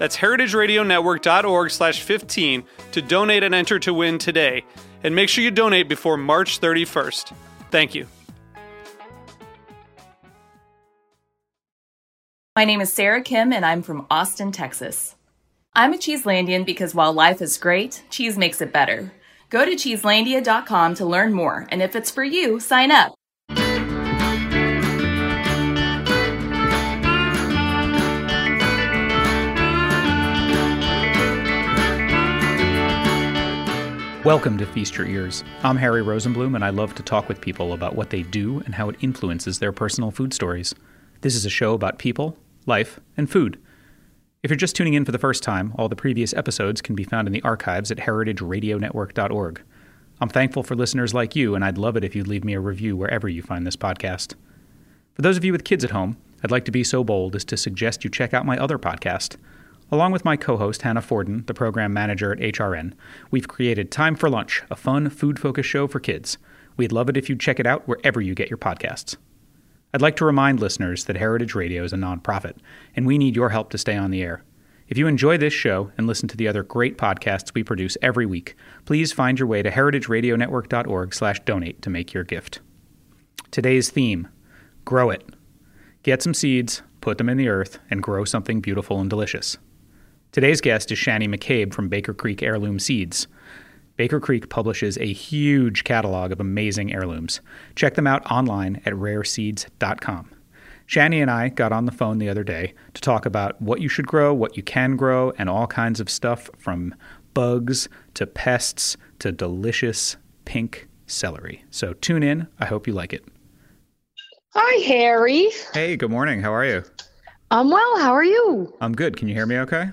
That's heritageradionetwork.org slash 15 to donate and enter to win today. And make sure you donate before March 31st. Thank you. My name is Sarah Kim, and I'm from Austin, Texas. I'm a Cheeselandian because while life is great, cheese makes it better. Go to cheeselandia.com to learn more, and if it's for you, sign up. Welcome to Feast Your Ears. I'm Harry Rosenblum, and I love to talk with people about what they do and how it influences their personal food stories. This is a show about people, life, and food. If you're just tuning in for the first time, all the previous episodes can be found in the archives at heritageradionetwork.org. I'm thankful for listeners like you, and I'd love it if you'd leave me a review wherever you find this podcast. For those of you with kids at home, I'd like to be so bold as to suggest you check out my other podcast. Along with my co host, Hannah Forden, the program manager at HRN, we've created Time for Lunch, a fun, food focused show for kids. We'd love it if you'd check it out wherever you get your podcasts. I'd like to remind listeners that Heritage Radio is a nonprofit, and we need your help to stay on the air. If you enjoy this show and listen to the other great podcasts we produce every week, please find your way to heritageradionetwork.org/donate to make your gift. Today's theme: grow it. Get some seeds, put them in the earth, and grow something beautiful and delicious. Today's guest is Shannie McCabe from Baker Creek Heirloom Seeds. Baker Creek publishes a huge catalog of amazing heirlooms. Check them out online at rareseeds.com. Shannie and I got on the phone the other day to talk about what you should grow, what you can grow, and all kinds of stuff from bugs to pests to delicious pink celery. So tune in. I hope you like it. Hi, Harry. Hey, good morning. How are you? I'm well. How are you? I'm good. Can you hear me okay?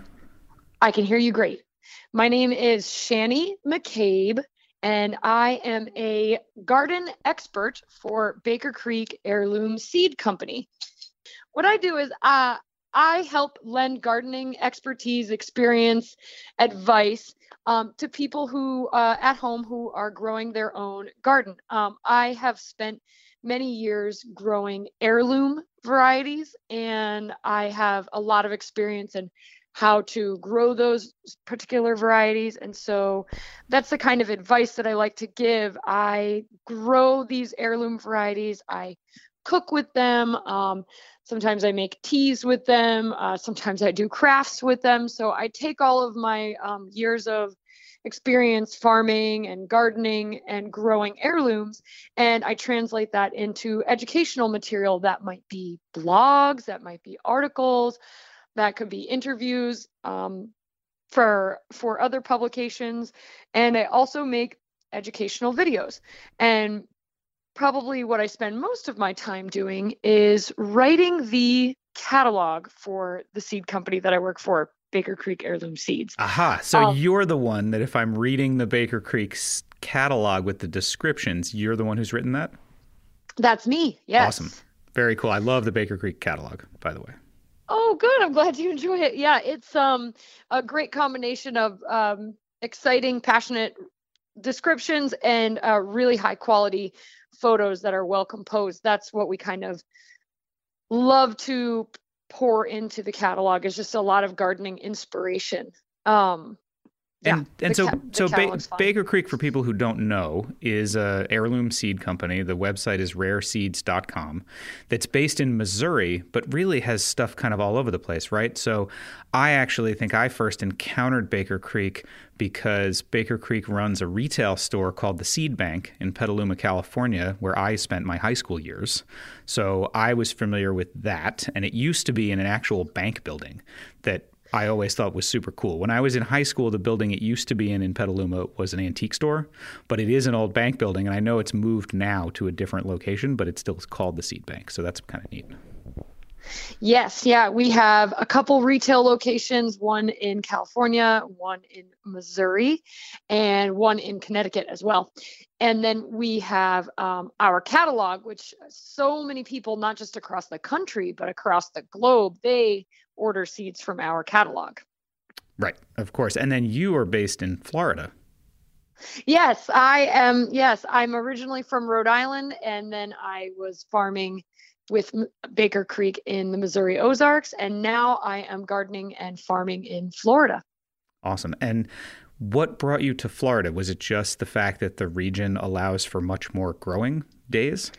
I can hear you great. My name is Shannie McCabe, and I am a garden expert for Baker Creek Heirloom Seed Company. What I do is uh, I help lend gardening expertise, experience, advice um, to people who uh, at home who are growing their own garden. Um, I have spent many years growing heirloom varieties, and I have a lot of experience in how to grow those particular varieties. And so that's the kind of advice that I like to give. I grow these heirloom varieties, I cook with them. Um, sometimes I make teas with them. Uh, sometimes I do crafts with them. So I take all of my um, years of experience farming and gardening and growing heirlooms and i translate that into educational material that might be blogs that might be articles that could be interviews um, for for other publications and i also make educational videos and probably what i spend most of my time doing is writing the catalog for the seed company that i work for baker creek heirloom seeds Aha. So Um, you're the one that if I'm reading the Baker Creek s- catalog with the descriptions, you're the one who's written that? that's me yes Awesome. Very cool. I love the Baker Creek catalog, by the way. Oh, good. I'm glad you enjoy it. Yeah, it's um a great combination of um exciting, passionate descriptions and uh, really high quality photos that are well composed. That's what we kind of love to pour into the catalog is just a lot of gardening inspiration. Um And Yeah, and so ca- so ba- Baker Creek, for people who don't know, is a heirloom seed company. The website is rareseeds.com. That's based in Missouri, but really has stuff kind of all over the place, right? So I actually think I first encountered Baker Creek because Baker Creek runs a retail store called the Seed Bank in Petaluma, California, where I spent my high school years. So I was familiar with that, and it used to be in an actual bank building that I always thought was super cool. When I was in high school, the building it used to be in in Petaluma was an antique store, but it is an old bank building, and I know it's moved now to a different location, but it's still called the Seed Bank, so that's kind of neat. Yes, yeah, we have a couple retail locations, one in California, one in Missouri, and one in Connecticut as well. And then we have um, our catalog, which so many people, not just across the country, but across the globe, they order seeds from our catalog. Right, of course. And then you are based in Florida. Yes, I am. Yes, I'm originally from Rhode Island, and then I was farming with Baker Creek in the Missouri Ozarks, and now I am gardening and farming in Florida. Awesome. And what brought you to Florida? Was it just the fact that the region allows for much more growing days?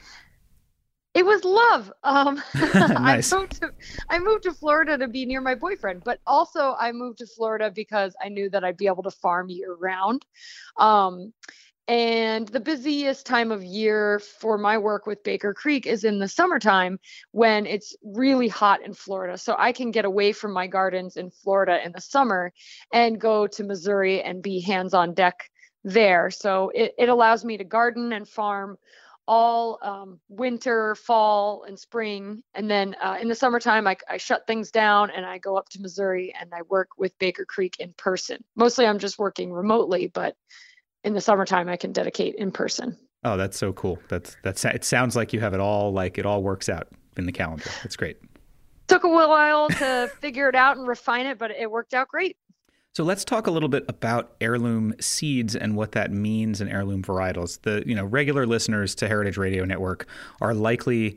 It was love. Um, Nice. I moved to I moved to Florida to be near my boyfriend, but also I moved to Florida because I knew that I'd be able to farm year round. Um, and the busiest time of year for my work with Baker Creek is in the summertime when it's really hot in Florida. So I can get away from my gardens in Florida in the summer and go to Missouri and be hands on deck there. So it, it allows me to garden and farm all um, winter, fall, and spring. And then uh, in the summertime, I, I shut things down and I go up to Missouri and I work with Baker Creek in person. Mostly I'm just working remotely, but in the summertime, I can dedicate in person. Oh, that's so cool. That's that's it sounds like you have it all like it all works out in the calendar. That's great. Took a little while to figure it out and refine it, but it worked out great. So let's talk a little bit about heirloom seeds and what that means in heirloom varietals. The you know regular listeners to Heritage Radio Network are likely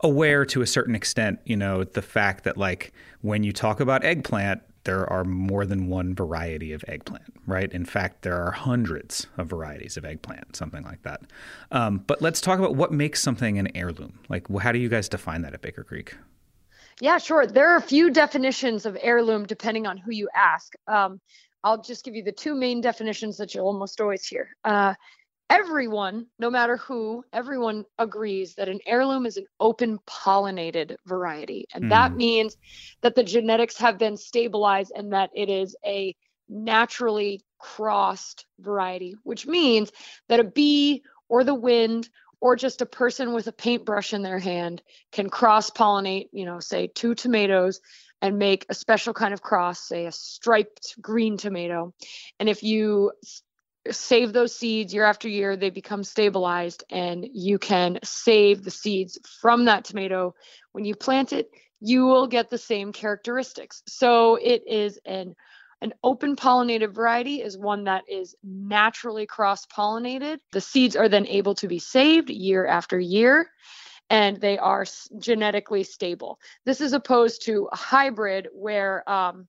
aware to a certain extent, you know, the fact that like when you talk about eggplant, there are more than one variety of eggplant, right? In fact, there are hundreds of varieties of eggplant, something like that. Um, but let's talk about what makes something an heirloom. Like, how do you guys define that at Baker Creek? Yeah, sure. There are a few definitions of heirloom depending on who you ask. Um, I'll just give you the two main definitions that you'll almost always hear. Uh, everyone, no matter who, everyone agrees that an heirloom is an open pollinated variety. And that Mm. means that the genetics have been stabilized and that it is a naturally crossed variety, which means that a bee or the wind or just a person with a paintbrush in their hand can cross pollinate, you know, say two tomatoes and make a special kind of cross, say a striped green tomato. And if you save those seeds year after year, they become stabilized and you can save the seeds from that tomato. When you plant it, you will get the same characteristics. So it is an an open pollinated variety is one that is naturally cross pollinated. The seeds are then able to be saved year after year and they are genetically stable. This is opposed to a hybrid where um,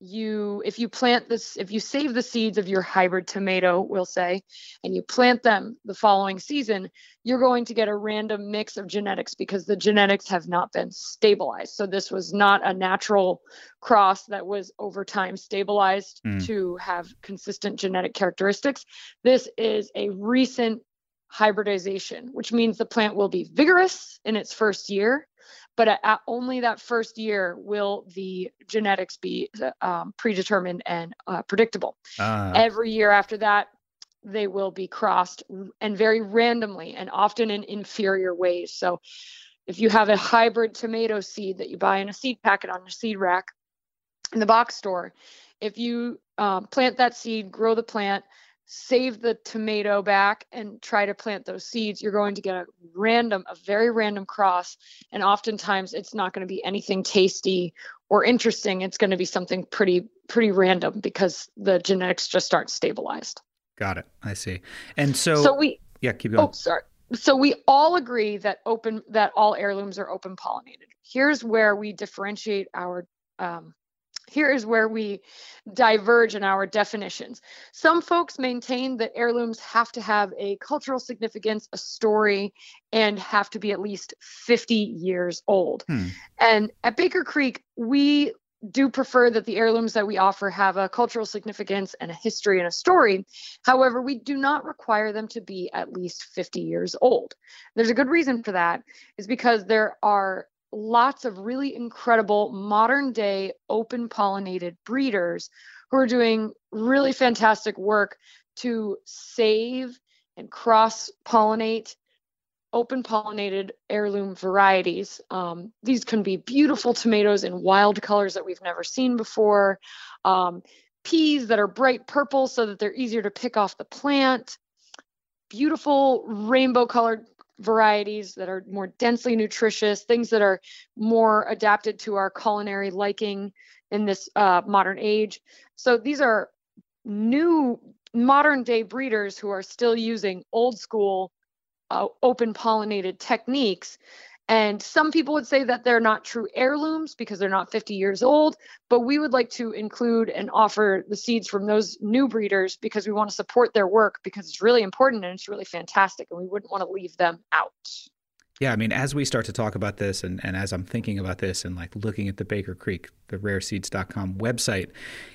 you, if you plant this, if you save the seeds of your hybrid tomato, we'll say, and you plant them the following season, you're going to get a random mix of genetics because the genetics have not been stabilized. So this was not a natural cross that was over time stabilized Mm. to have consistent genetic characteristics. This is a recent hybridization, which means the plant will be vigorous in its first year, but at, only that first year will the genetics be um, predetermined and uh, predictable. Uh, Every year after that, they will be crossed and very randomly and often in inferior ways. So if you have a hybrid tomato seed that you buy in a seed packet on a seed rack in the box store, if you um, plant that seed, grow the plant, save the tomato back and try to plant those seeds, you're going to get a random, a very random cross. And oftentimes it's not going to be anything tasty or interesting. It's going to be something pretty, pretty random because the genetics just aren't stabilized. got it. I see. And so, So we, yeah, keep going. oh, sorry. So we all agree that open, that all heirlooms are open pollinated. Here's where we differentiate our, um, here is where we diverge in our definitions. Some folks maintain that heirlooms have to have a cultural significance, a story, and have to be at least 50 years old. Hmm. And at Baker Creek, we do prefer that the heirlooms that we offer have a cultural significance and a history and a story. However, we do not require them to be at least 50 years old. There's a good reason for that is because there are lots of really incredible modern day open pollinated breeders who are doing really fantastic work to save and cross pollinate open pollinated heirloom varieties. Um, these can be beautiful tomatoes in wild colors that we've never seen before, um, peas that are bright purple so that they're easier to pick off the plant, beautiful rainbow colored varieties that are more densely nutritious, things that are more adapted to our culinary liking in this uh, modern age. So these are new modern day breeders who are still using old school uh, open pollinated techniques and some people would say that they're not true heirlooms because they're not 50 years old, but we would like to include and offer the seeds from those new breeders because we want to support their work because it's really important and it's really fantastic and we wouldn't want to leave them out. Yeah, I mean, as we start to talk about this and, and as I'm thinking about this and like looking at the Baker Creek, the rareseeds.com website,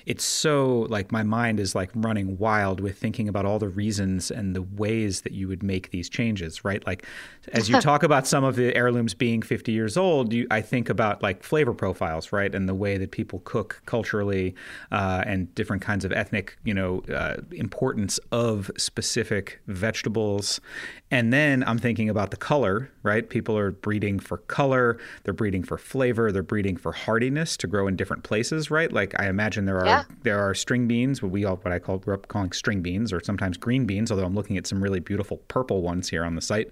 it's so like my mind is like running wild with thinking about all the reasons and the ways that you would make these changes, right? Like as you talk about some of the heirlooms being 50 years old, you, I think about like flavor profiles, right? And the way that people cook culturally uh, and different kinds of ethnic, you know, uh, importance of specific vegetables. And then I'm thinking about the color, right? People are breeding for color, they're breeding for flavor, they're breeding for hardiness to grow in different places, right? Like I imagine there are yeah. there are string beans, what we all what I call grew up calling string beans, or sometimes green beans. Although I'm looking at some really beautiful purple ones here on the site,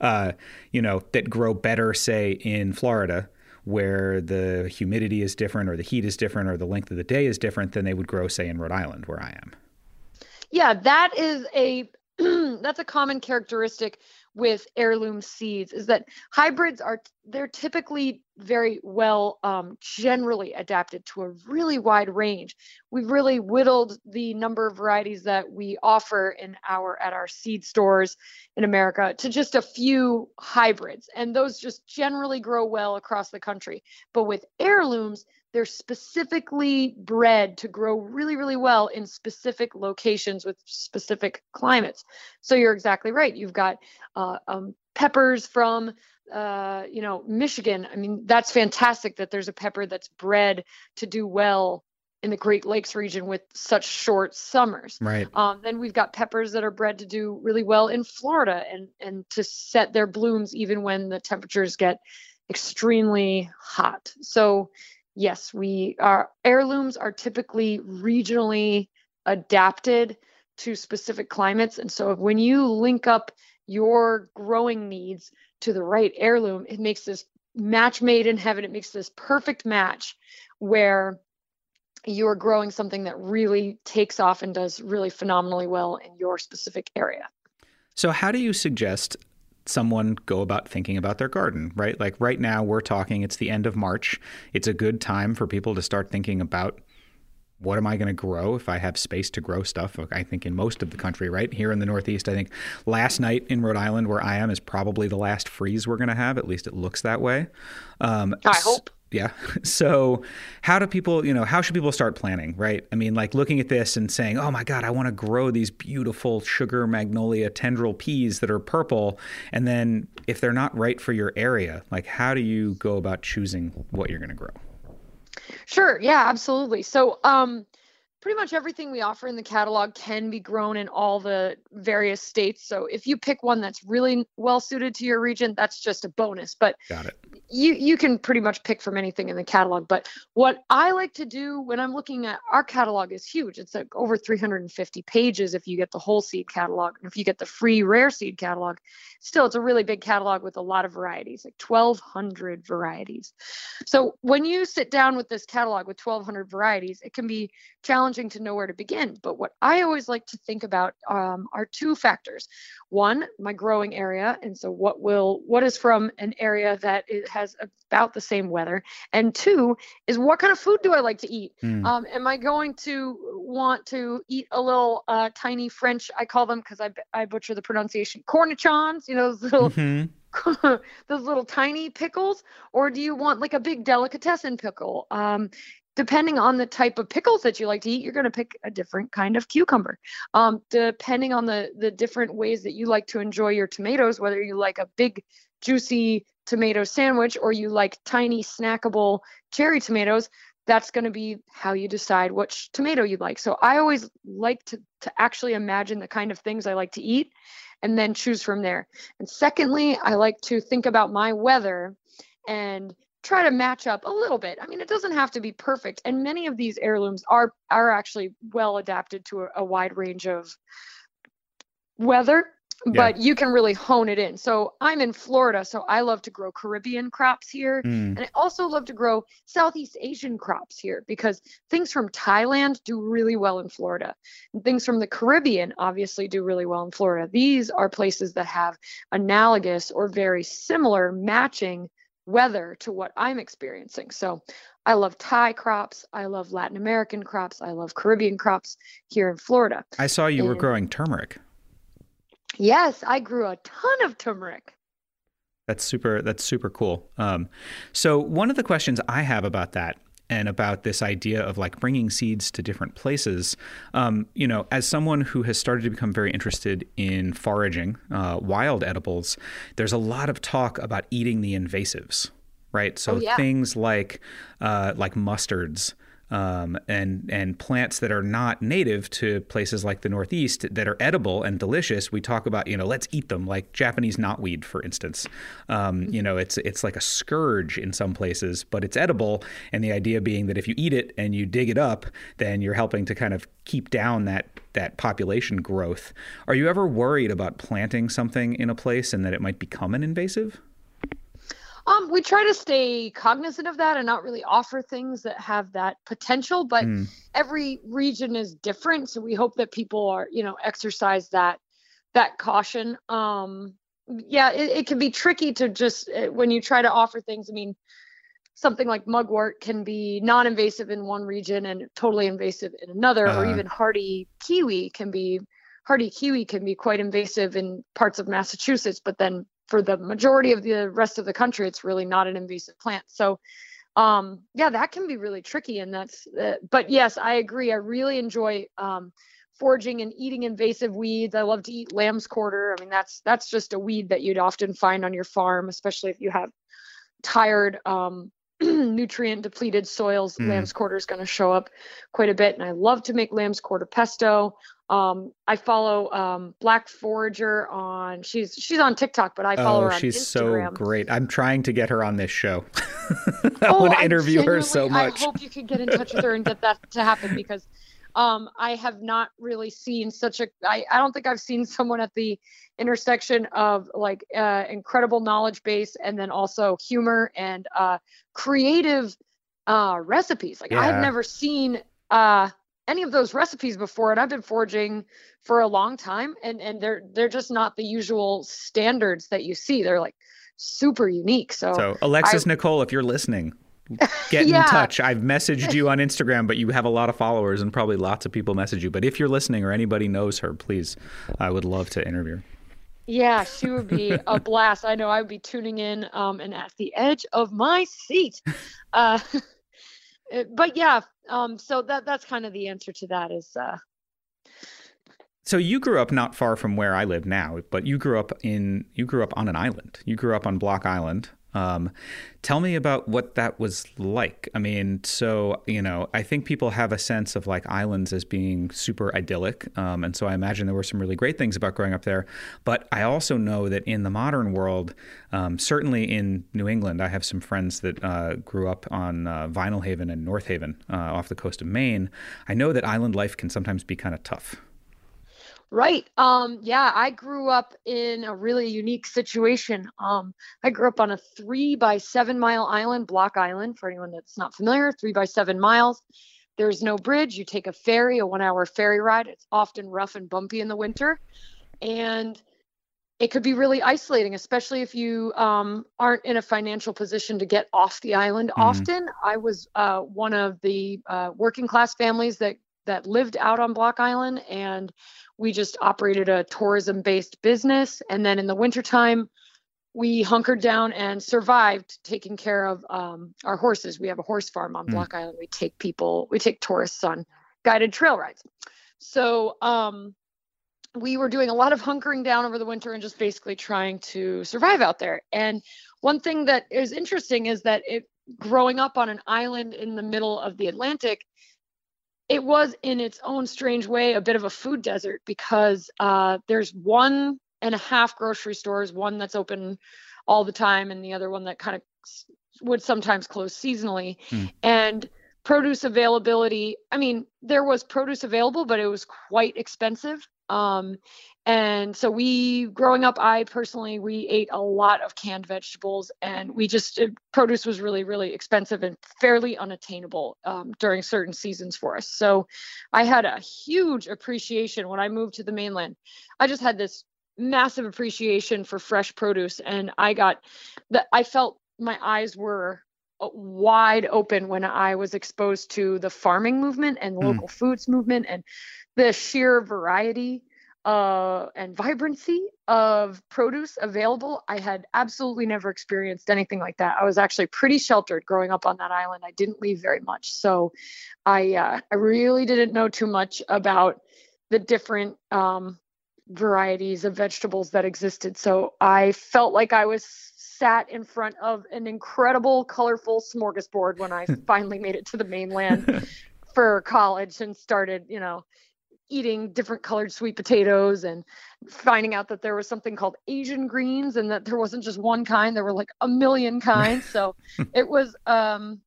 uh, you know, that grow better, say in Florida where the humidity is different or the heat is different or the length of the day is different than they would grow say in Rhode Island where I am. Yeah, that is a that's a common characteristic with heirloom seeds is that hybrids are they're typically very well um, generally adapted to a really wide range. We've really whittled the number of varieties that we offer in our at our seed stores in america to just a few hybrids and those just generally grow well across the country. But with heirlooms they're specifically bred to grow really, really well in specific locations with specific climates. So you're exactly right. You've got uh, um, peppers from uh, you know Michigan. I mean, that's fantastic that there's a pepper that's bred to do well in the Great Lakes region with such short summers. Right. Um, then we've got peppers that are bred to do really well in Florida and and to set their blooms even when the temperatures get extremely hot. So yes, we our heirlooms are typically regionally adapted to specific climates. And so when you link up your growing needs to the right heirloom, it makes this match made in heaven. It makes this perfect match where you're growing something that really takes off and does really phenomenally well in your specific area. So, how do you suggest someone go about thinking about their garden, right? Like right now, we're talking, it's the end of March. It's a good time for people to start thinking about what am I going to grow if I have space to grow stuff? I think in most of the country, right? Here in the Northeast, I think last night in Rhode Island, where I am, is probably the last freeze we're going to have. At least it looks that way. Um, I hope. Yeah. So, how do people, you know, how should people start planning, right? I mean, like looking at this and saying, oh my God, I want to grow these beautiful sugar magnolia tendril peas that are purple. And then if they're not right for your area, like how do you go about choosing what you're going to grow? Sure. Yeah, absolutely. So, um, pretty much everything we offer in the catalog can be grown in all the various states. So if you pick one that's really well suited to your region, that's just a bonus. But got it. You you can pretty much pick from anything in the catalog. But what I like to do when I'm looking at our catalog is huge. It's like over 350 pages if you get the whole seed catalog. And if you get the free rare seed catalog, still it's a really big catalog with a lot of varieties, like 1,200 varieties. So when you sit down with this catalog with 1,200 varieties, it can be challenging to know where to begin. But what I always like to think about um, are two factors. One, my growing area, and so what will what is from an area that it has about the same weather. And two is what kind of food do I like to eat? Mm. Um, am I going to want to eat a little uh, tiny French? I call them because I I butcher the pronunciation cornichons. You know those little. Mm-hmm. those little tiny pickles or do you want like a big delicatessen pickle um, depending on the type of pickles that you like to eat, you're going to pick a different kind of cucumber. Um, depending on the the different ways that you like to enjoy your tomatoes, whether you like a big juicy tomato sandwich or you like tiny snackable cherry tomatoes, that's going to be how you decide which tomato you like. So I always like to to actually imagine the kind of things I like to eat and then choose from there. And secondly, I like to think about my weather and try to match up a little bit. I mean, it doesn't have to be perfect, and many of these heirlooms are are actually well adapted to a, a wide range of weather. Yeah. But you can really hone it in. So I'm in Florida, so I love to grow Caribbean crops here, mm. and I also love to grow Southeast Asian crops here because things from Thailand do really well in Florida, and things from the Caribbean obviously do really well in Florida. These are places that have analogous or very similar matching weather to what I'm experiencing. So I love Thai crops. I love Latin American crops. I love Caribbean crops here in Florida. I saw you and were growing turmeric. Yes, I grew a ton of turmeric. That's super. That's super cool. Um, so one of the questions I have about that and about this idea of like bringing seeds to different places. Um, you know, as someone who has started to become very interested in foraging uh, wild edibles, there's a lot of talk about eating the invasives, right? So oh, yeah. things like uh, like mustards um, and and plants that are not native to places like the Northeast that are edible and delicious. We talk about you know let's eat them like Japanese knotweed, for instance. Um, mm-hmm. you know it's it's like a scourge in some places, but it's edible. And the idea being that if you eat it and you dig it up, then you're helping to kind of keep down that that population growth. Are you ever worried about planting something in a place and that it might become an invasive? Um, we try to stay cognizant of that and not really offer things that have that potential, but mm. every region is different. So we hope that people are, you know, exercise that that caution. Um, yeah, it, it can be tricky to just eh, when you try to offer things. I mean, something like mugwort can be non-invasive in one region and totally invasive in another, uh or uh-huh. even hardy kiwi can be hardy kiwi can be quite invasive in parts of Massachusetts, but then for the majority of the rest of the country, it's really not an invasive plant. So, um, yeah, that can be really tricky. And that's, uh, but yes, I agree. I really enjoy um, foraging and eating invasive weeds. I love to eat lamb's quarter. I mean, that's that's just a weed that you'd often find on your farm, especially if you have tired, um, nutrient depleted soils. Mm. Lamb's quarter is going to show up quite a bit. And I love to make lamb's quarter pesto. Um, I follow um, Black Forager on she's she's on TikTok, but I follow oh, her on she's Instagram. so great. I'm trying to get her on this show. I oh, want to interview her so much. I hope you can get in touch with her and get that to happen because um, I have not really seen such a I, I don't think I've seen someone at the intersection of like uh, incredible knowledge base and then also humor and uh, creative uh, recipes. Like yeah. I've never seen uh any of those recipes before and I've been foraging for a long time and and they're they're just not the usual standards that you see. They're like super unique. So So Alexis I, Nikole, if you're listening, get yeah. in touch. I've messaged you on Instagram, but you have a lot of followers and probably lots of people message you. But if you're listening or anybody knows her, please, I would love to interview her. Yeah, she would be a blast. I know I would be tuning in um, and at the edge of my seat. Uh, but yeah, um, so that that's kind of the answer to that is. Uh, so you grew up not far from where I live now, but you grew up in you grew up on an island. You grew up on Block Island, um, tell me about what that was like. I mean, so, you know, I think people have a sense of like islands as being super idyllic. Um, and so I imagine there were some really great things about growing up there. But I also know that in the modern world, um, certainly in New England, I have some friends that uh, grew up on uh, Vinalhaven and North Haven uh, off the coast of Maine. I know that island life can sometimes be kind of tough. Right. Um, yeah, I grew up in a really unique situation. Um, I grew up on a three by seven mile island, Block Island, for anyone that's not familiar, three by seven miles. there's no bridge. You take a ferry, a one hour ferry ride. It's often rough and bumpy in the winter. And it could be really isolating, especially if you um, aren't in a financial position to get off the island mm-hmm. often. I was uh, one of the uh, working class families that that lived out on Block Island, and we just operated a tourism based business. And then in the wintertime, we hunkered down and survived taking care of um, our horses. We have a horse farm on mm. Block Island. We take people, we take tourists on guided trail rides. So um, we were doing a lot of hunkering down over the winter and just basically trying to survive out there. And one thing that is interesting is that it growing up on an island in the middle of the Atlantic, it was in its own strange way a bit of a food desert because uh, there's one and a half grocery stores, one that's open all the time and the other one that kind of would sometimes close seasonally. Mm. And produce availability, I mean, there was produce available, but it was quite expensive. Um, and so we, growing up, I personally, we ate a lot of canned vegetables and we just, it, produce was really, really expensive and fairly unattainable um, during certain seasons for us. So I had a huge appreciation when I moved to the mainland. I just had this massive appreciation for fresh produce and i got that i felt my eyes were uh, wide open when i was exposed to the farming movement and the mm. local foods movement and the sheer variety uh, and vibrancy of produce available. I had absolutely never experienced anything like that. I was actually pretty sheltered growing up on that island. I didn't leave very much, so I uh, I really didn't know too much about the different um, varieties of vegetables that existed. So I felt like I was sat in front of an incredible, colorful smorgasbord when I finally made it to the mainland for college and started, you know, eating different colored sweet potatoes and finding out that there was something called Asian greens and that there wasn't just one kind, there were like a million kinds. So it was um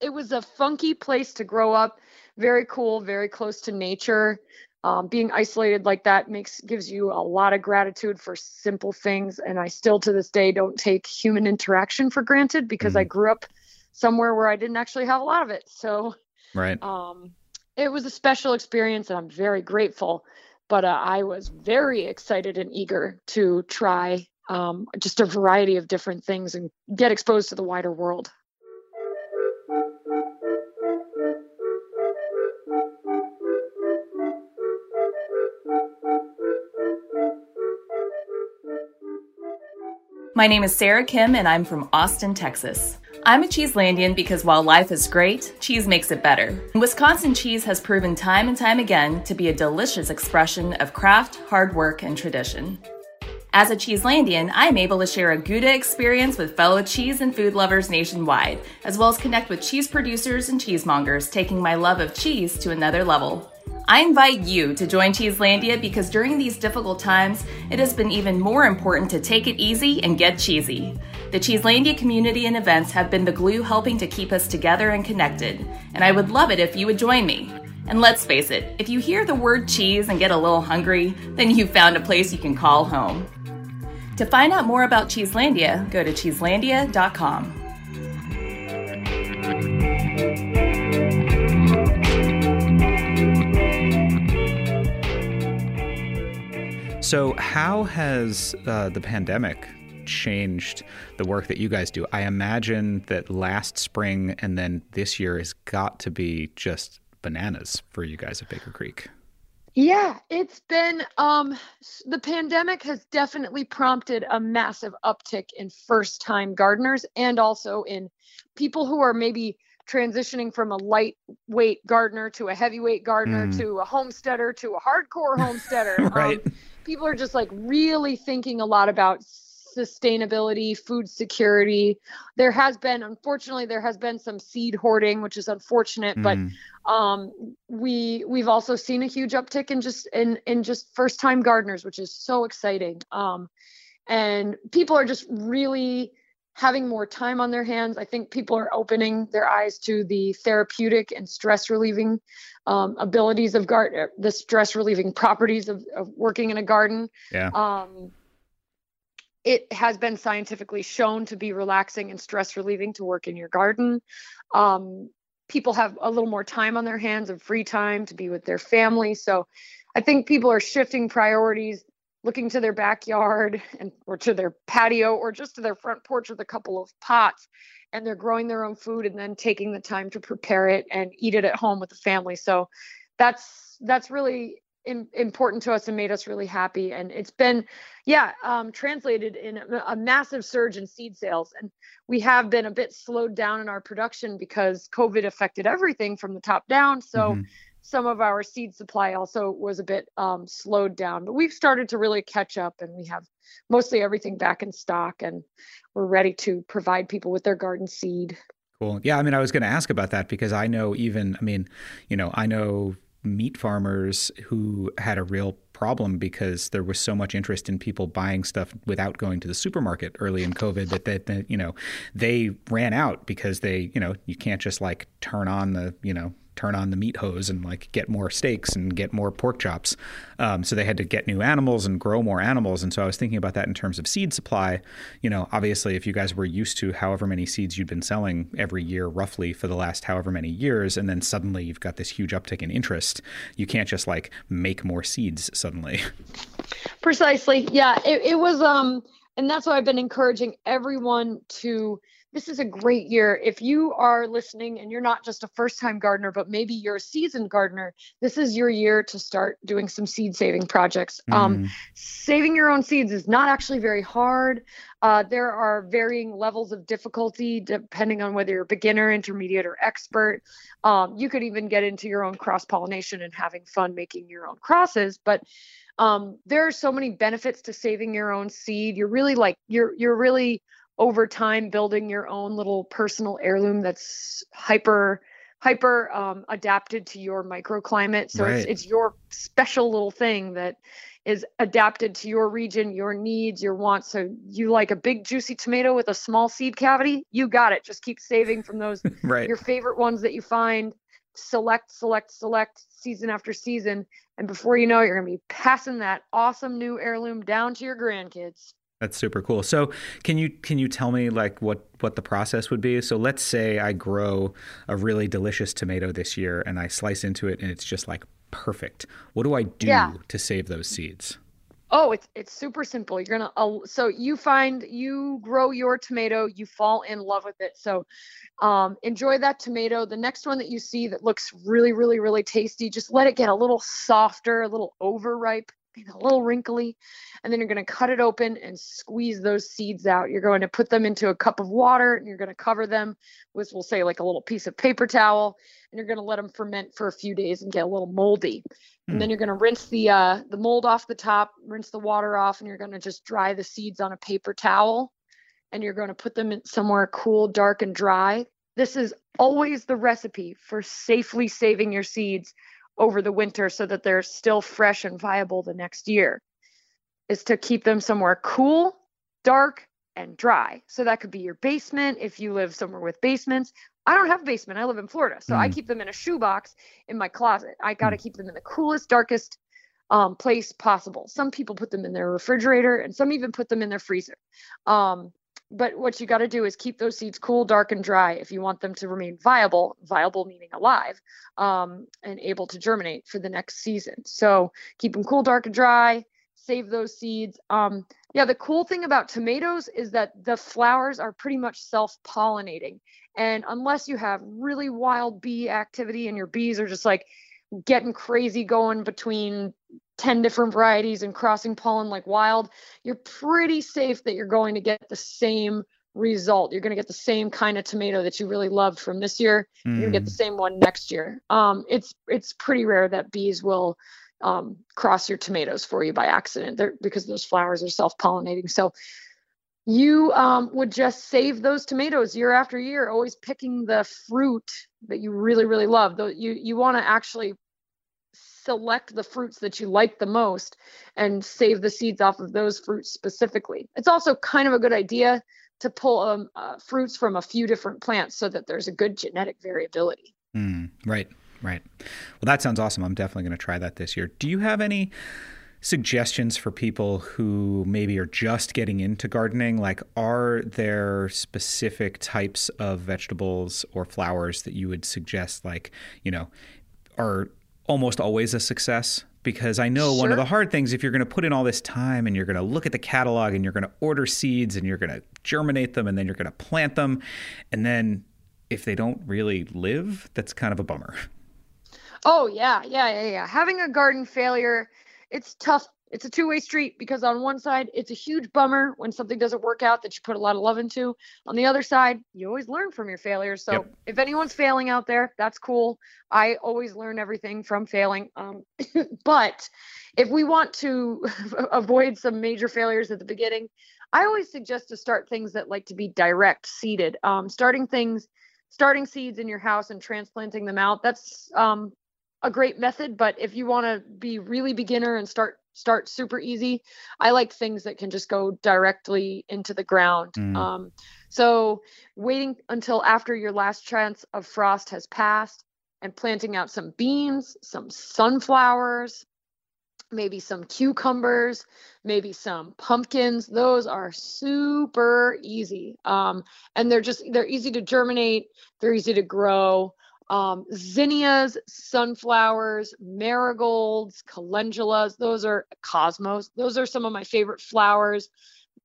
it was a funky place to grow up, very cool, very close to nature um, being isolated like that makes gives you a lot of gratitude for simple things and i still to this day don't take human interaction for granted because mm-hmm. i grew up somewhere where i didn't actually have a lot of it so right um, it was a special experience and i'm very grateful but uh, i was very excited and eager to try um, just a variety of different things and get exposed to the wider world My name is Sarah Kim, and I'm from Austin, Texas. I'm a Cheeselandian because while life is great, cheese makes it better. Wisconsin cheese has proven time and time again to be a delicious expression of craft, hard work, and tradition. As a Cheeselandian, I am able to share a Gouda experience with fellow cheese and food lovers nationwide, as well as connect with cheese producers and cheesemongers, taking my love of cheese to another level. I invite you to join Cheeselandia because during these difficult times, it has been even more important to take it easy and get cheesy. The Cheeselandia community and events have been the glue helping to keep us together and connected, and I would love it if you would join me. And let's face it, if you hear the word cheese and get a little hungry, then you've found a place you can call home. To find out more about Cheeselandia, go to cheeselandia.com. So, how has uh, the pandemic changed the work that you guys do? I imagine that last spring and then this year has got to be just bananas for you guys at Baker Creek. Yeah, it's been um the pandemic has definitely prompted a massive uptick in first-time gardeners and also in people who are maybe transitioning from a lightweight gardener to a heavyweight gardener mm. to a homesteader to a hardcore homesteader. right. Um, people are just like really thinking a lot about sustainability, food security. There has been, unfortunately, there has been some seed hoarding, which is unfortunate, mm. but um, we we've also seen a huge uptick in just in in just first time gardeners, which is so exciting. Um, and people are just really having more time on their hands. I think people are opening their eyes to the therapeutic and stress relieving um, abilities of garden, the stress relieving properties of, of, working in a garden. Yeah. Um, it has been scientifically shown to be relaxing and stress relieving to work in your garden. Um, people have a little more time on their hands and free time to be with their family. So I think people are shifting priorities, looking to their backyard and or to their patio or just to their front porch with a couple of pots and they're growing their own food and then taking the time to prepare it and eat it at home with the family. So that's that's really in, important to us and made us really happy. And it's been, yeah, um, translated in a, a, massive surge in seed sales. And we have been a bit slowed down in our production because COVID affected everything from the top down. So mm-hmm. some of our seed supply also was a bit um, slowed down. But we've started to really catch up and we have mostly everything back in stock and we're ready to provide people with their garden seed. Cool. Yeah, I mean, I was going to ask about that because I know even, I mean, you know, I know meat farmers who had a real problem because there was so much interest in people buying stuff without going to the supermarket early in COVID that, that, that you know they ran out because they you know you can't just like turn on the you know turn on the meat hose and like get more steaks and get more pork chops. Um, so they had to get new animals and grow more animals. And so I was thinking about that in terms of seed supply. You know, obviously, if you guys were used to however many seeds you'd been selling every year, roughly for the last however many years, and then suddenly you've got this huge uptick in interest, you can't just like make more seeds suddenly. Precisely. Yeah. It, it was, um, and that's why I've been encouraging everyone to this is a great year. If you are listening and you're not just a first time gardener, but maybe you're a seasoned gardener, this is your year to start doing some seed saving projects. Mm. Um, saving your own seeds is not actually very hard. Uh, there are varying levels of difficulty depending on whether you're beginner, intermediate, or expert. Um, you could even get into your own cross pollination and having fun making your own crosses. But um, there are so many benefits to saving your own seed. You're really like, you're, you're really, over time building your own little personal heirloom that's hyper hyper um, adapted to your microclimate. So right. it's, it's your special little thing that is adapted to your region your needs your wants. So you like a big juicy tomato with a small seed cavity you got it. Just keep saving from those right. your favorite ones that you find. Select select select season after season. And before you know it, you're going to be passing that awesome new heirloom down to your grandkids that's super cool. So, can you can you tell me like what what the process would be? So, let's say I grow a really delicious tomato this year and I slice into it and it's just like perfect. What do I do yeah. to save those seeds? Oh, it's it's super simple. You're gonna uh, so you find you grow your tomato, you fall in love with it. So um, enjoy that tomato. The next one that you see that looks really, really, really tasty, just let it get a little softer, a little overripe a little wrinkly. And then you're going to cut it open and squeeze those seeds out. You're going to put them into a cup of water and you're going to cover them with, we'll say, like a little piece of paper towel. And you're going to let them ferment for a few days and get a little moldy. And then hmm. you're going to rinse the uh, the mold off the top, rinse the water off, and you're going to just dry the seeds on a paper towel. And you're going to put them in somewhere cool, dark, and dry. This is always the recipe for safely saving your seeds over the winter so that they're still fresh and viable the next year is to keep them somewhere cool, dark, and dry. So that could be your basement if you live somewhere with basements. I don't have a basement. I live in Florida. So mm. I keep them in a shoebox in my closet. I got to mm. keep them in the coolest, darkest um, place possible. Some people put them in their refrigerator and some even put them in their freezer. Um, but what you got to do is keep those seeds cool, dark, and dry if you want them to remain viable, viable meaning alive, um, and able to germinate for the next season. So keep them cool, dark, and dry. Save those seeds. Um, yeah, the cool thing about tomatoes is that the flowers are pretty much self pollinating. And unless you have really wild bee activity and your bees are just like getting crazy going between 10 different varieties and crossing pollen like wild, you're pretty safe that you're going to get the same result. You're going to get the same kind of tomato that you really loved from this year. Mm. You're going to get the same one next year. Um, it's it's pretty rare that bees will um, cross your tomatoes for you by accident They're, because those flowers are self-pollinating. So you um, would just save those tomatoes year after year, always picking the fruit that you really really love. Though you you want to actually select the fruits that you like the most and save the seeds off of those fruits specifically. It's also kind of a good idea to pull um, uh, fruits from a few different plants so that there's a good genetic variability. Mm, right, right. Well, that sounds awesome. I'm definitely going to try that this year. Do you have any suggestions for people who maybe are just getting into gardening? Like, are there specific types of vegetables or flowers that you would suggest, like, you know, are almost always a success? Because I know sure. one of the hard things, if you're going to put in all this time and you're going to look at the catalog and you're going to order seeds and you're going to germinate them and then you're going to plant them, and then if they don't really live, that's kind of a bummer. Oh yeah, yeah, yeah, yeah. Having a garden failure, it's tough. It's a two-way street because on one side, it's a huge bummer when something doesn't work out that you put a lot of love into. On the other side, you always learn from your failures. So yep. if anyone's failing out there, that's cool. I always learn everything from failing. Um, but if we want to avoid some major failures at the beginning, I always suggest to start things that like to be direct seeded. Um, starting things starting seeds in your house and transplanting them out that's um, a great method but if you want to be really beginner and start start super easy i like things that can just go directly into the ground mm. um, so waiting until after your last chance of frost has passed and planting out some beans some sunflowers maybe some cucumbers, maybe some pumpkins. Those are super easy. Um, and they're just, they're easy to germinate, they're easy to grow. Um, zinnias, sunflowers, marigolds, calendulas, those are cosmos. Those are some of my favorite flowers.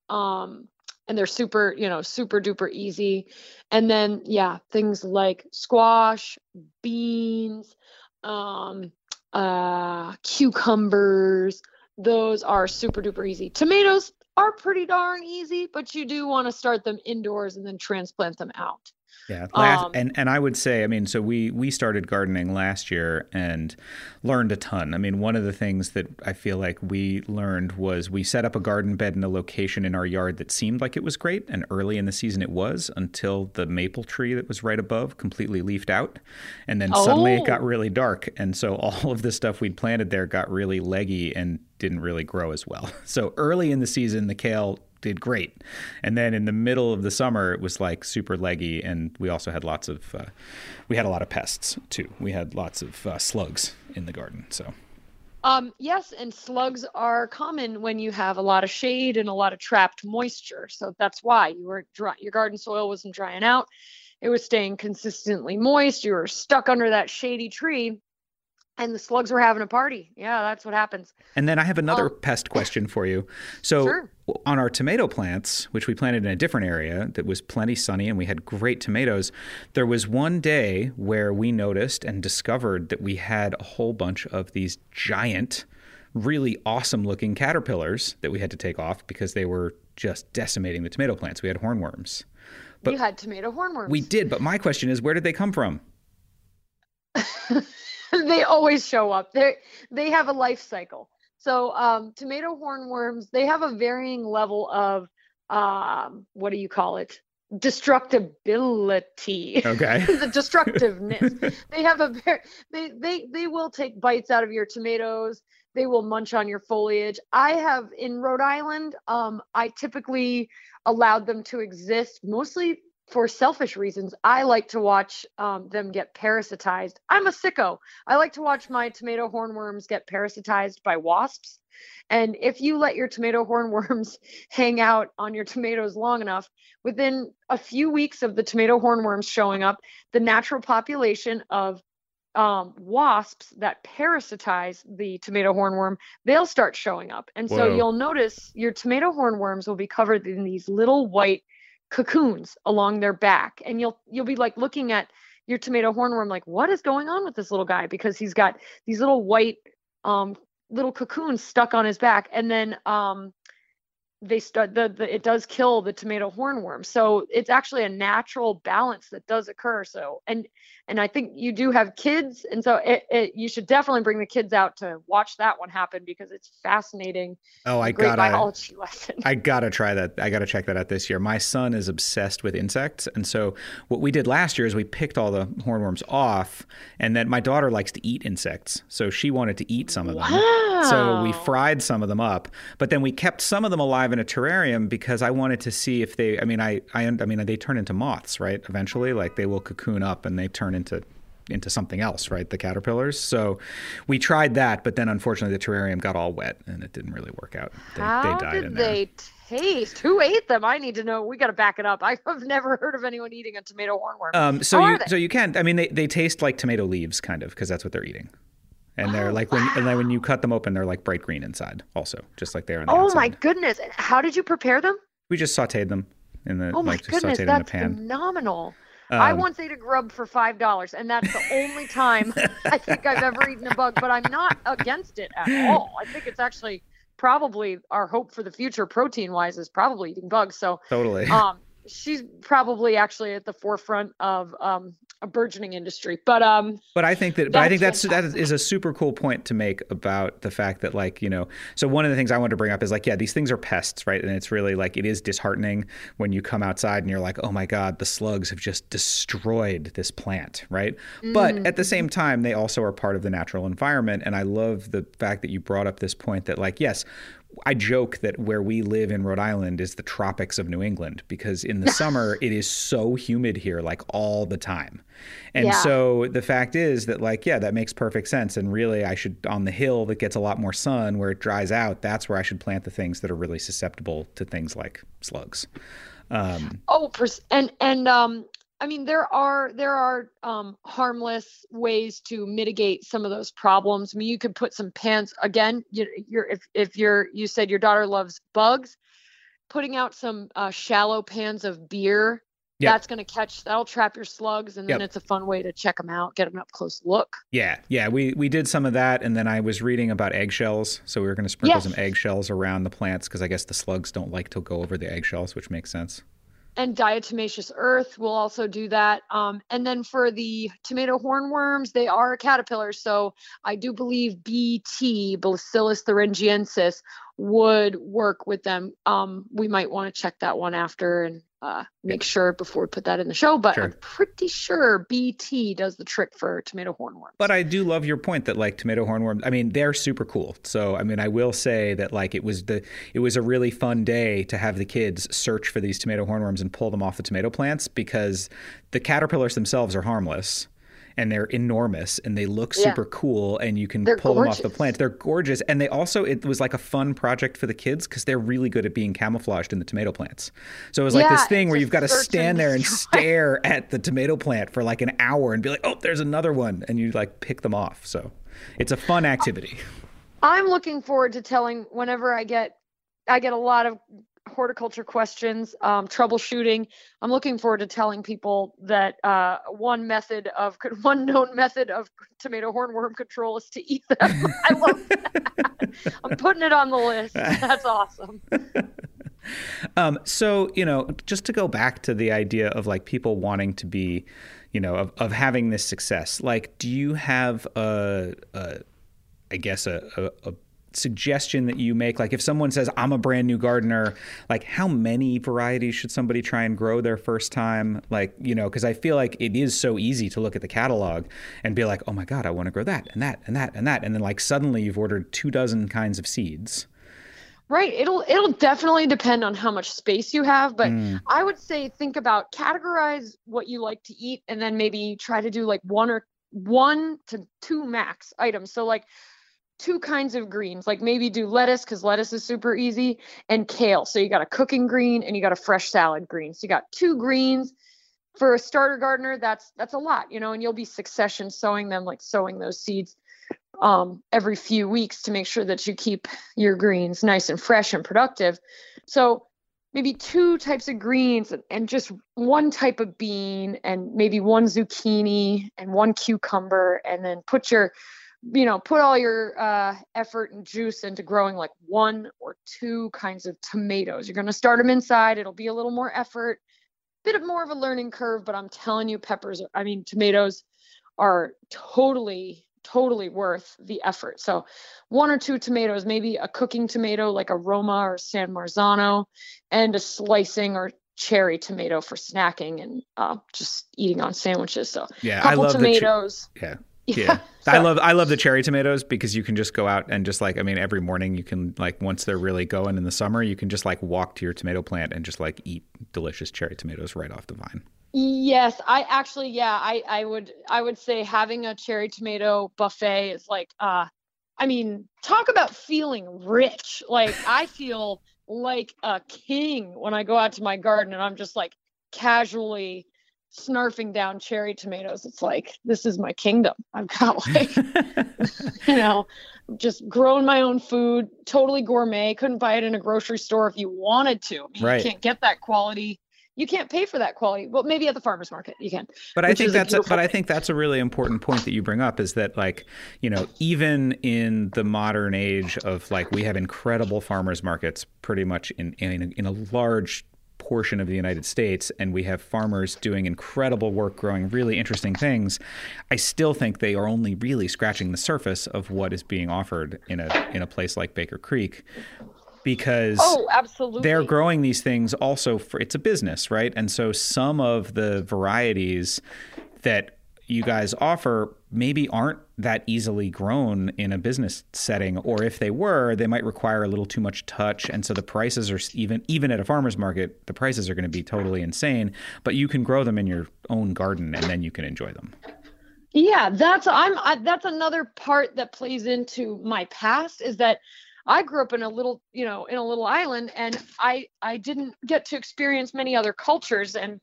Um, and they're super, you know, super duper easy. And then, yeah, things like squash, beans, um, uh, cucumbers. Those are super duper easy. Tomatoes are pretty darn easy, but you do want to start them indoors and then transplant them out. Yeah, last, um, and and I would say, I mean, so we we started gardening last year and learned a ton. I mean, one of the things that I feel like we learned was we set up a garden bed in a location in our yard that seemed like it was great, and early in the season it was until the maple tree that was right above completely leafed out, and then oh. suddenly it got oh. really dark, and so all of the stuff we'd planted there got really leggy and didn't really grow as well. So early in the season, the kale did great. And then in the middle of the summer, it was like super leggy, and we also had lots of uh, we had a lot of pests too. We had lots of uh, slugs in the garden. So. Um, yes, and slugs are common when you have a lot of shade and a lot of trapped moisture. So that's why you were dry, your garden soil wasn't drying out. It was staying consistently moist. You were stuck under that shady tree and the slugs were having a party. Yeah, that's what happens. And then I have another oh. pest question for you. So sure. on our tomato plants, which we planted in a different area that was plenty sunny and we had great tomatoes, there was one day where we noticed and discovered that we had a whole bunch of these giant, really awesome looking caterpillars that we had to take off because they were just decimating the tomato plants. We had hornworms. But you had tomato hornworms. We did, but my question is where did they come from? they always show up. They they have a life cycle. So um, tomato hornworms, they have a varying level of um, what do you call it? Destructibility. Okay. the destructiveness. they have a very they they they will take bites out of your tomatoes. They will munch on your foliage. I have in Rhode Island, um, I typically allowed them to exist mostly for selfish reasons, I like to watch um, them get parasitized. I'm a sicko. I like to watch my tomato hornworms get parasitized by wasps. And if you let your tomato hornworms hang out on your tomatoes long enough, within a few weeks of the tomato hornworms showing up, the natural population of um, wasps that parasitize the tomato hornworm, they'll start showing up. And so you'll notice your tomato hornworms will be covered in these little white cocoons along their back. And you'll you'll be like looking at your tomato hornworm like what is going on with this little guy? Because he's got these little white um little cocoons stuck on his back. And then um they start the, the it does kill the tomato hornworm. So it's actually a natural balance that does occur. So and and i think you do have kids and so it, it you should definitely bring the kids out to watch that one happen because it's fascinating oh i gotta biology lesson i gotta try that i gotta check that out this year my son is obsessed with insects and so what we did last year is we picked all the hornworms off and then my daughter likes to eat insects so she wanted to eat some of them wow. so we fried some of them up but then we kept some of them alive alive in a terrarium because I wanted to see if they. I mean, I, I, I mean, they turn into moths, right? Eventually, like they will cocoon up and they turn into into something else, right? The caterpillars. So we tried that, but then unfortunately the terrarium got all wet and it didn't really work out. They, How they died did in there. they taste? Who ate them? I need to know. We got to back it up. I've never heard of anyone eating a tomato hornworm. Um, so How you so you can. I mean, they they taste like tomato leaves, kind of, because that's what they're eating. And they're oh, like when and then when you cut them open, they're like bright green inside, also, just like they are. On the oh outside. my goodness! How did you prepare them? We just sautéed them in the oh my like goodness, that's phenomenal. Um, I once ate a grub for five dollars, and that's the only time I think I've ever eaten a bug. But I'm not against it at all. I think it's actually probably our hope for the future, protein wise, is probably eating bugs. So totally. Um, she's probably actually at the forefront of um, a burgeoning industry. But um But I think that but I think that's that is a super cool point to make about the fact that like, you know, so one of the things I wanted to bring up is like, yeah, these things are pests, right? And it's really like it is disheartening when you come outside and you're like, "Oh my god, the slugs have just destroyed this plant," right? Mm-hmm. But at the same time, they also are part of the natural environment and I love the fact that you brought up this point that like, yes, I joke that where we live in Rhode Island is the tropics of New England because in the summer it is so humid here, like all the time. And yeah. so the fact is that, like, yeah, that makes perfect sense. And really, I should, on the hill that gets a lot more sun where it dries out, that's where I should plant the things that are really susceptible to things like slugs. Um, oh, and, and, um, I mean, there are there are um, harmless ways to mitigate some of those problems. I mean, you could put some pans again. You, are if if you're you said your daughter loves bugs, putting out some uh, shallow pans of beer. Yep. That's going to catch. That'll trap your slugs, and then yep. it's a fun way to check them out, get them up close look. Yeah, yeah. We we did some of that, and then I was reading about eggshells, so we were going to sprinkle yes. some eggshells around the plants because I guess the slugs don't like to go over the eggshells, which makes sense and diatomaceous earth will also do that. Um, and then for the tomato hornworms, they are caterpillars. So I do believe BT, Bacillus thuringiensis, would work with them. Um, we might want to check that one after and uh, make sure before we put that in the show. But sure. I'm pretty sure BT does the trick for tomato hornworms. But I do love your point that like tomato hornworms. I mean, they're super cool. So I mean, I will say that like it was the it was a really fun day to have the kids search for these tomato hornworms and pull them off the tomato plants because the caterpillars themselves are harmless and they're enormous and they look super yeah. cool and you can they're pull gorgeous. them off the plant. They're gorgeous. And they also, it was like a fun project for the kids because they're really good at being camouflaged in the tomato plants. So it was yeah, like this thing where you've got to stand there and stare at the tomato plant for like an hour and be like, oh, there's another one. And you like pick them off. So it's a fun activity. I'm looking forward to telling whenever I get I get a lot of horticulture questions, um, troubleshooting. I'm looking forward to telling people that uh, one method of one known method of tomato hornworm control is to eat them. I love that. I'm putting it on the list. That's awesome. Um, so you know, just to go back to the idea of like people wanting to be, you know, of, of having this success. Like, do you have a, a I guess a, a, a suggestion that you make like if someone says i'm a brand new gardener like how many varieties should somebody try and grow their first time? Like you know because i feel like it is so easy to look at the catalog and be like oh my god i want to grow that and that and that and that and then like suddenly you've ordered two dozen kinds of seeds. Right it'll it'll definitely depend on how much space you have but mm. i would say think about categorize what you like to eat and then maybe try to do like one or one to two max items. So like two kinds of greens, like maybe do lettuce because lettuce is super easy, and kale. So you got a cooking green and you got a fresh salad green. So you got two greens. For a starter gardener, that's that's a lot, you know, and you'll be succession sowing them, like sowing those seeds um, every few weeks to make sure that you keep your greens nice and fresh and productive. So maybe two types of greens and, and just one type of bean and maybe one zucchini and one cucumber and then put your you know put all your uh, effort and juice into growing like one or two kinds of tomatoes. You're going to start them inside. It'll be a little more effort bit of more of a learning curve but i'm telling you peppers are, i mean tomatoes are totally totally worth the effort. So one or two tomatoes maybe a cooking tomato like a roma or san marzano and a slicing or cherry tomato for snacking and uh, just eating on sandwiches. So yeah i love tomatoes the ch- yeah yeah. So. I love I love the cherry tomatoes because you can just go out and just like I mean every morning you can like once they're really going in the summer you can just like walk to your tomato plant and just like eat delicious cherry tomatoes right off the vine. Yes, I actually, yeah, I, I would, I would say having a cherry tomato buffet is like, uh, I mean, talk about feeling rich. Like I feel like a king when I go out to my garden and I'm just like casually snarfing down cherry tomatoes. It's like this is my kingdom. I've got like you know, just growing my own food, totally gourmet. Couldn't buy it in a grocery store if you wanted to. I mean, right. You can't get that quality. You can't pay for that quality. Well, maybe at the farmers market you can. But I think that's a, but I think that's a really important point that you bring up is that like, you know, even in the modern age of like we have incredible farmers markets pretty much in in, in a large portion of the United States and we have farmers doing incredible work growing really interesting things, I still think they are only really scratching the surface of what is being offered in a in a place like Baker Creek because oh, absolutely. they're growing these things also for it's a business, right? And so some of the varieties that you guys offer maybe aren't that easily grown in a business setting or if they were they might require a little too much touch. And so the prices are even even at a farmers market the prices are going to be totally insane but you can grow them in your own garden and then you can enjoy them. Yeah that's i'm I, that's another part that plays into my past is that I grew up in a little, you know, in a little island and I I didn't get to experience many other cultures and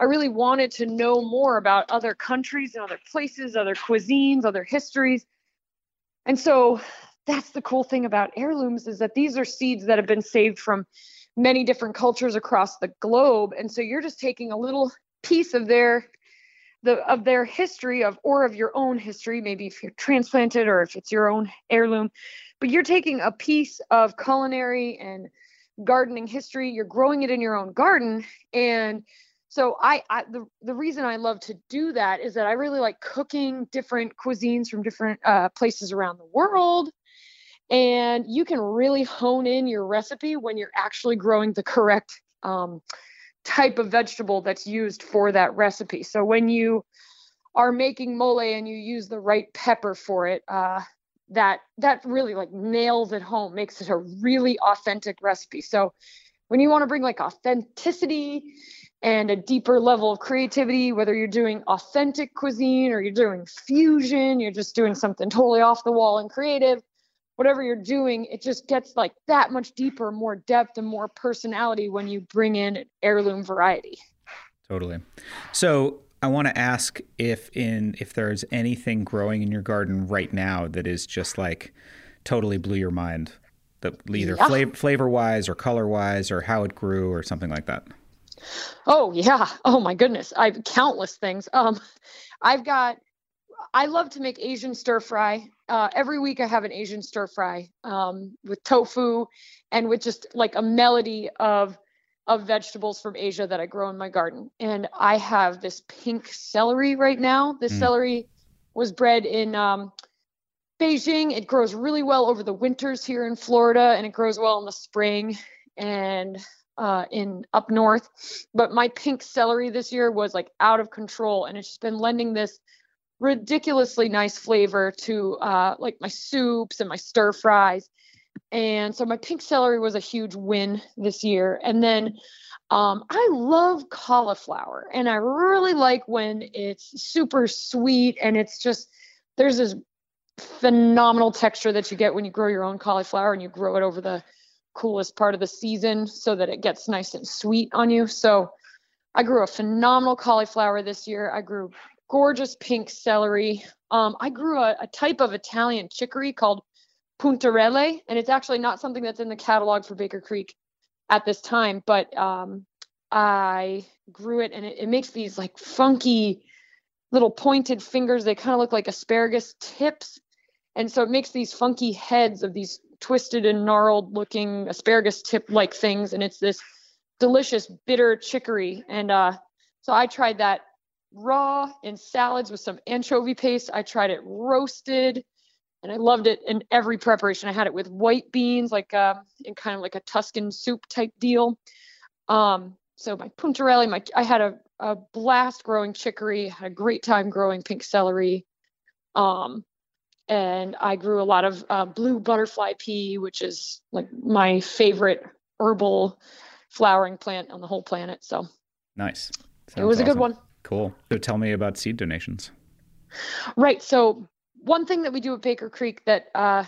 I really wanted to know more about other countries and other places, other cuisines, other histories. And so that's the cool thing about heirlooms is that these are seeds that have been saved from many different cultures across the globe. And so you're just taking a little piece of their the of their history of or of your own history, maybe if you're transplanted or if it's your own heirloom, but you're taking a piece of culinary and gardening history, you're growing it in your own garden and so I, I, the, the reason I love to do that is that I really like cooking different cuisines from different uh, places around the world. And you can really hone in your recipe when you're actually growing the correct um, type of vegetable that's used for that recipe. So when you are making mole and you use the right pepper for it, uh, that that really like nails it home, makes it a really authentic recipe. So when you want to bring like authenticity and a deeper level of creativity, whether you're doing authentic cuisine or you're doing fusion, you're just doing something totally off the wall and creative, whatever you're doing, it just gets like that much deeper, more depth, and more personality when you bring in heirloom variety. Totally. So I want to ask if in if there's anything growing in your garden right now that is just like totally blew your mind, that either yeah. flavor wise or color wise or how it grew or something like that. Oh yeah. Oh my goodness. I've countless things. Um, I've got. I love to make Asian stir fry. Uh, every week I have an Asian stir fry um, with tofu and with just like a melody of of vegetables from Asia that I grow in my garden. And I have this pink celery right now. This mm. celery was bred in um, Beijing. It grows really well over the winters here in Florida, and it grows well in the spring. And uh, in up north. But my pink celery this year was like out of control, and it's just been lending this ridiculously nice flavor to uh, like my soups and my stir fries. And so my pink celery was a huge win this year. And then um, I love cauliflower, and I really like when it's super sweet and it's just there's this phenomenal texture that you get when you grow your own cauliflower and you grow it over the coolest part of the season so that it gets nice and sweet on you. So I grew a phenomenal cauliflower this year. I grew gorgeous pink celery. Um, I grew a, a, type of Italian chicory called puntarelle, and it's actually not something that's in the catalog for Baker Creek at this time, but um, I grew it and it, it makes these like funky little pointed fingers. They kind of look like asparagus tips. And so it makes these funky heads of these twisted and gnarled looking asparagus tip like things and it's this delicious bitter chicory. And uh, so i tried that raw in salads with some anchovy paste. I tried it roasted and i loved it in every preparation. I had it with white beans like uh, in kind of like a tuscan soup type deal. Um, so my puntarelli my i had a, a blast growing chicory had a great time growing pink celery. Um, and I grew a lot of uh, blue butterfly pea, which is like my favorite herbal flowering plant on the whole planet. So nice. Sounds it was awesome. a good one. Cool. So tell me about seed donations. Right. So one thing that we do at Baker Creek that uh,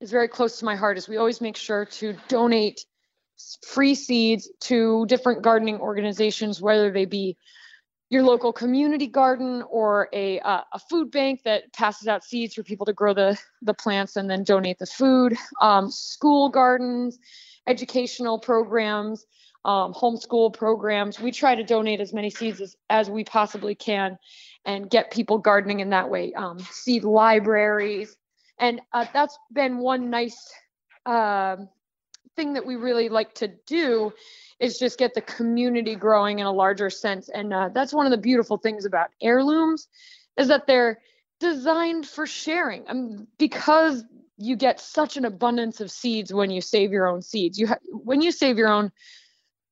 is very close to my heart is we always make sure to donate free seeds to different gardening organizations, whether they be your local community garden or a, uh, a food bank that passes out seeds for people to grow the, the plants and then donate the food, um, school gardens, educational programs, um, homeschool programs. We try to donate as many seeds as, as we possibly can and get people gardening in that way. Um, seed libraries. And uh, that's been one nice uh, thing that we really like to do is just get the community growing in a larger sense. And uh, that's one of the beautiful things about heirlooms is that they're designed for sharing. I mean, because you get such an abundance of seeds when you save your own seeds. You ha- when you save your own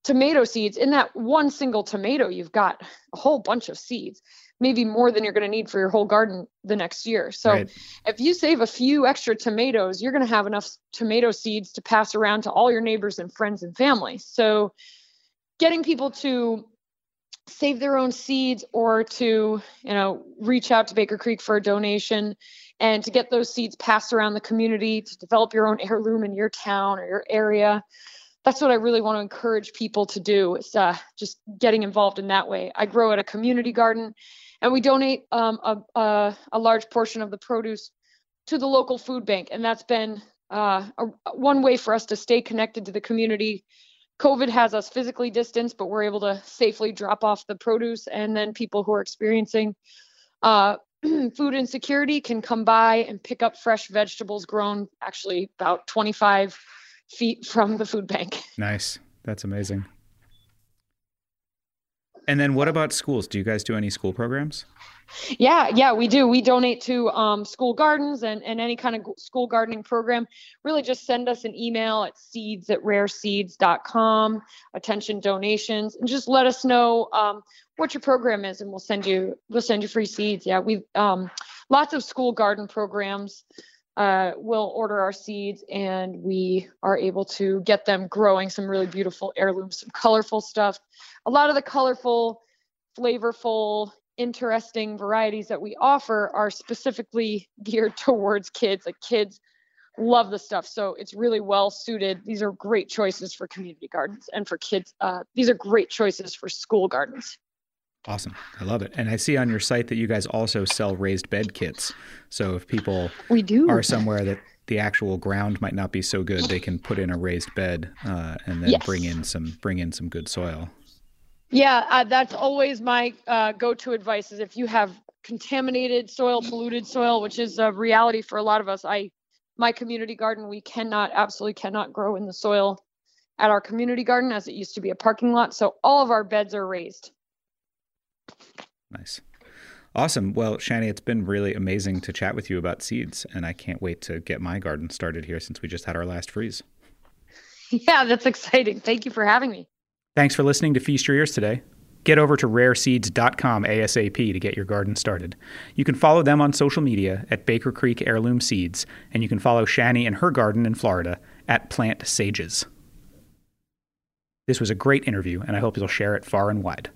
tomato seeds in that one single tomato, you've got a whole bunch of seeds maybe more than you're going to need for your whole garden the next year. So right. if you save a few extra tomatoes, you're going to have enough tomato seeds to pass around to all your neighbors and friends and family. So getting people to save their own seeds or to, you know, reach out to Baker Creek for a donation and to get those seeds passed around the community to develop your own heirloom in your town or your area. That's what I really want to encourage people to do is uh, just getting involved in that way. I grow at a community garden and we donate um, a, a, a, large portion of the produce to the local food bank. And that's been uh, a, one way for us to stay connected to the community. Covid has us physically distanced but we're able to safely drop off the produce. And then people who are experiencing uh, food insecurity can come by and pick up fresh vegetables grown actually about 25 feet from the food bank. Nice. That's amazing and then what about schools? Do you guys do any school programs? Yeah, yeah, we do. We donate to um, school gardens and, and any kind of school gardening program. Really just send us an email at seeds at rareseeds.com, attention donations, and just let us know um, what your program is and we'll send you we'll send you free seeds. Yeah, we've um, lots of school garden programs. Uh, we'll order our seeds and we are able to get them growing some really beautiful heirlooms, some colorful stuff a lot of the colorful, flavorful, interesting varieties that we offer are specifically geared towards kids. Like kids love the stuff. So it's really well suited. These are great choices for community gardens and for kids. Uh, these are great choices for school gardens. Awesome. I love it. And I see on your site that you guys also sell raised bed kits. So if people we do are somewhere that the actual ground might not be so good, they can put in a raised bed uh, and then yes. bring in some bring in some good soil. Yeah, uh, that's always my uh, go-to advice. Is if you have contaminated soil, polluted soil, which is a reality for a lot of us. I, my community garden, we cannot, absolutely cannot grow in the soil at our community garden as it used to be a parking lot. So all of our beds are raised. Nice. Awesome. Well, Shannie, it's been really amazing to chat with you about seeds, and I can't wait to get my garden started here since we just had our last freeze. Yeah, that's exciting. Thank you for having me. Thanks for listening to Feast Your Ears today. Get over to rareseeds.com ASAP to get your garden started. You can follow them on social media at Baker Creek Heirloom Seeds, and you can follow Shannie and her garden in Florida at Plant Sages. This was a great interview, and I hope you'll share it far and wide.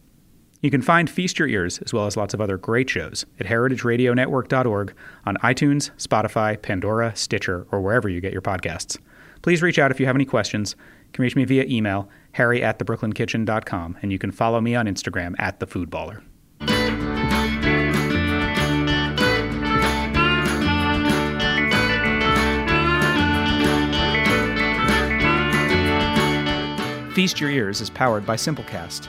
You can find Feast Your Ears, as well as lots of other great shows, at heritageradionetwork.org on iTunes, Spotify, Pandora, Stitcher, or wherever you get your podcasts. Please reach out if you have any questions. You can reach me via email harry at thebrooklynkitchen.com, and you can follow me on Instagram at thefoodballer. Feast Your Ears is powered by Simplecast.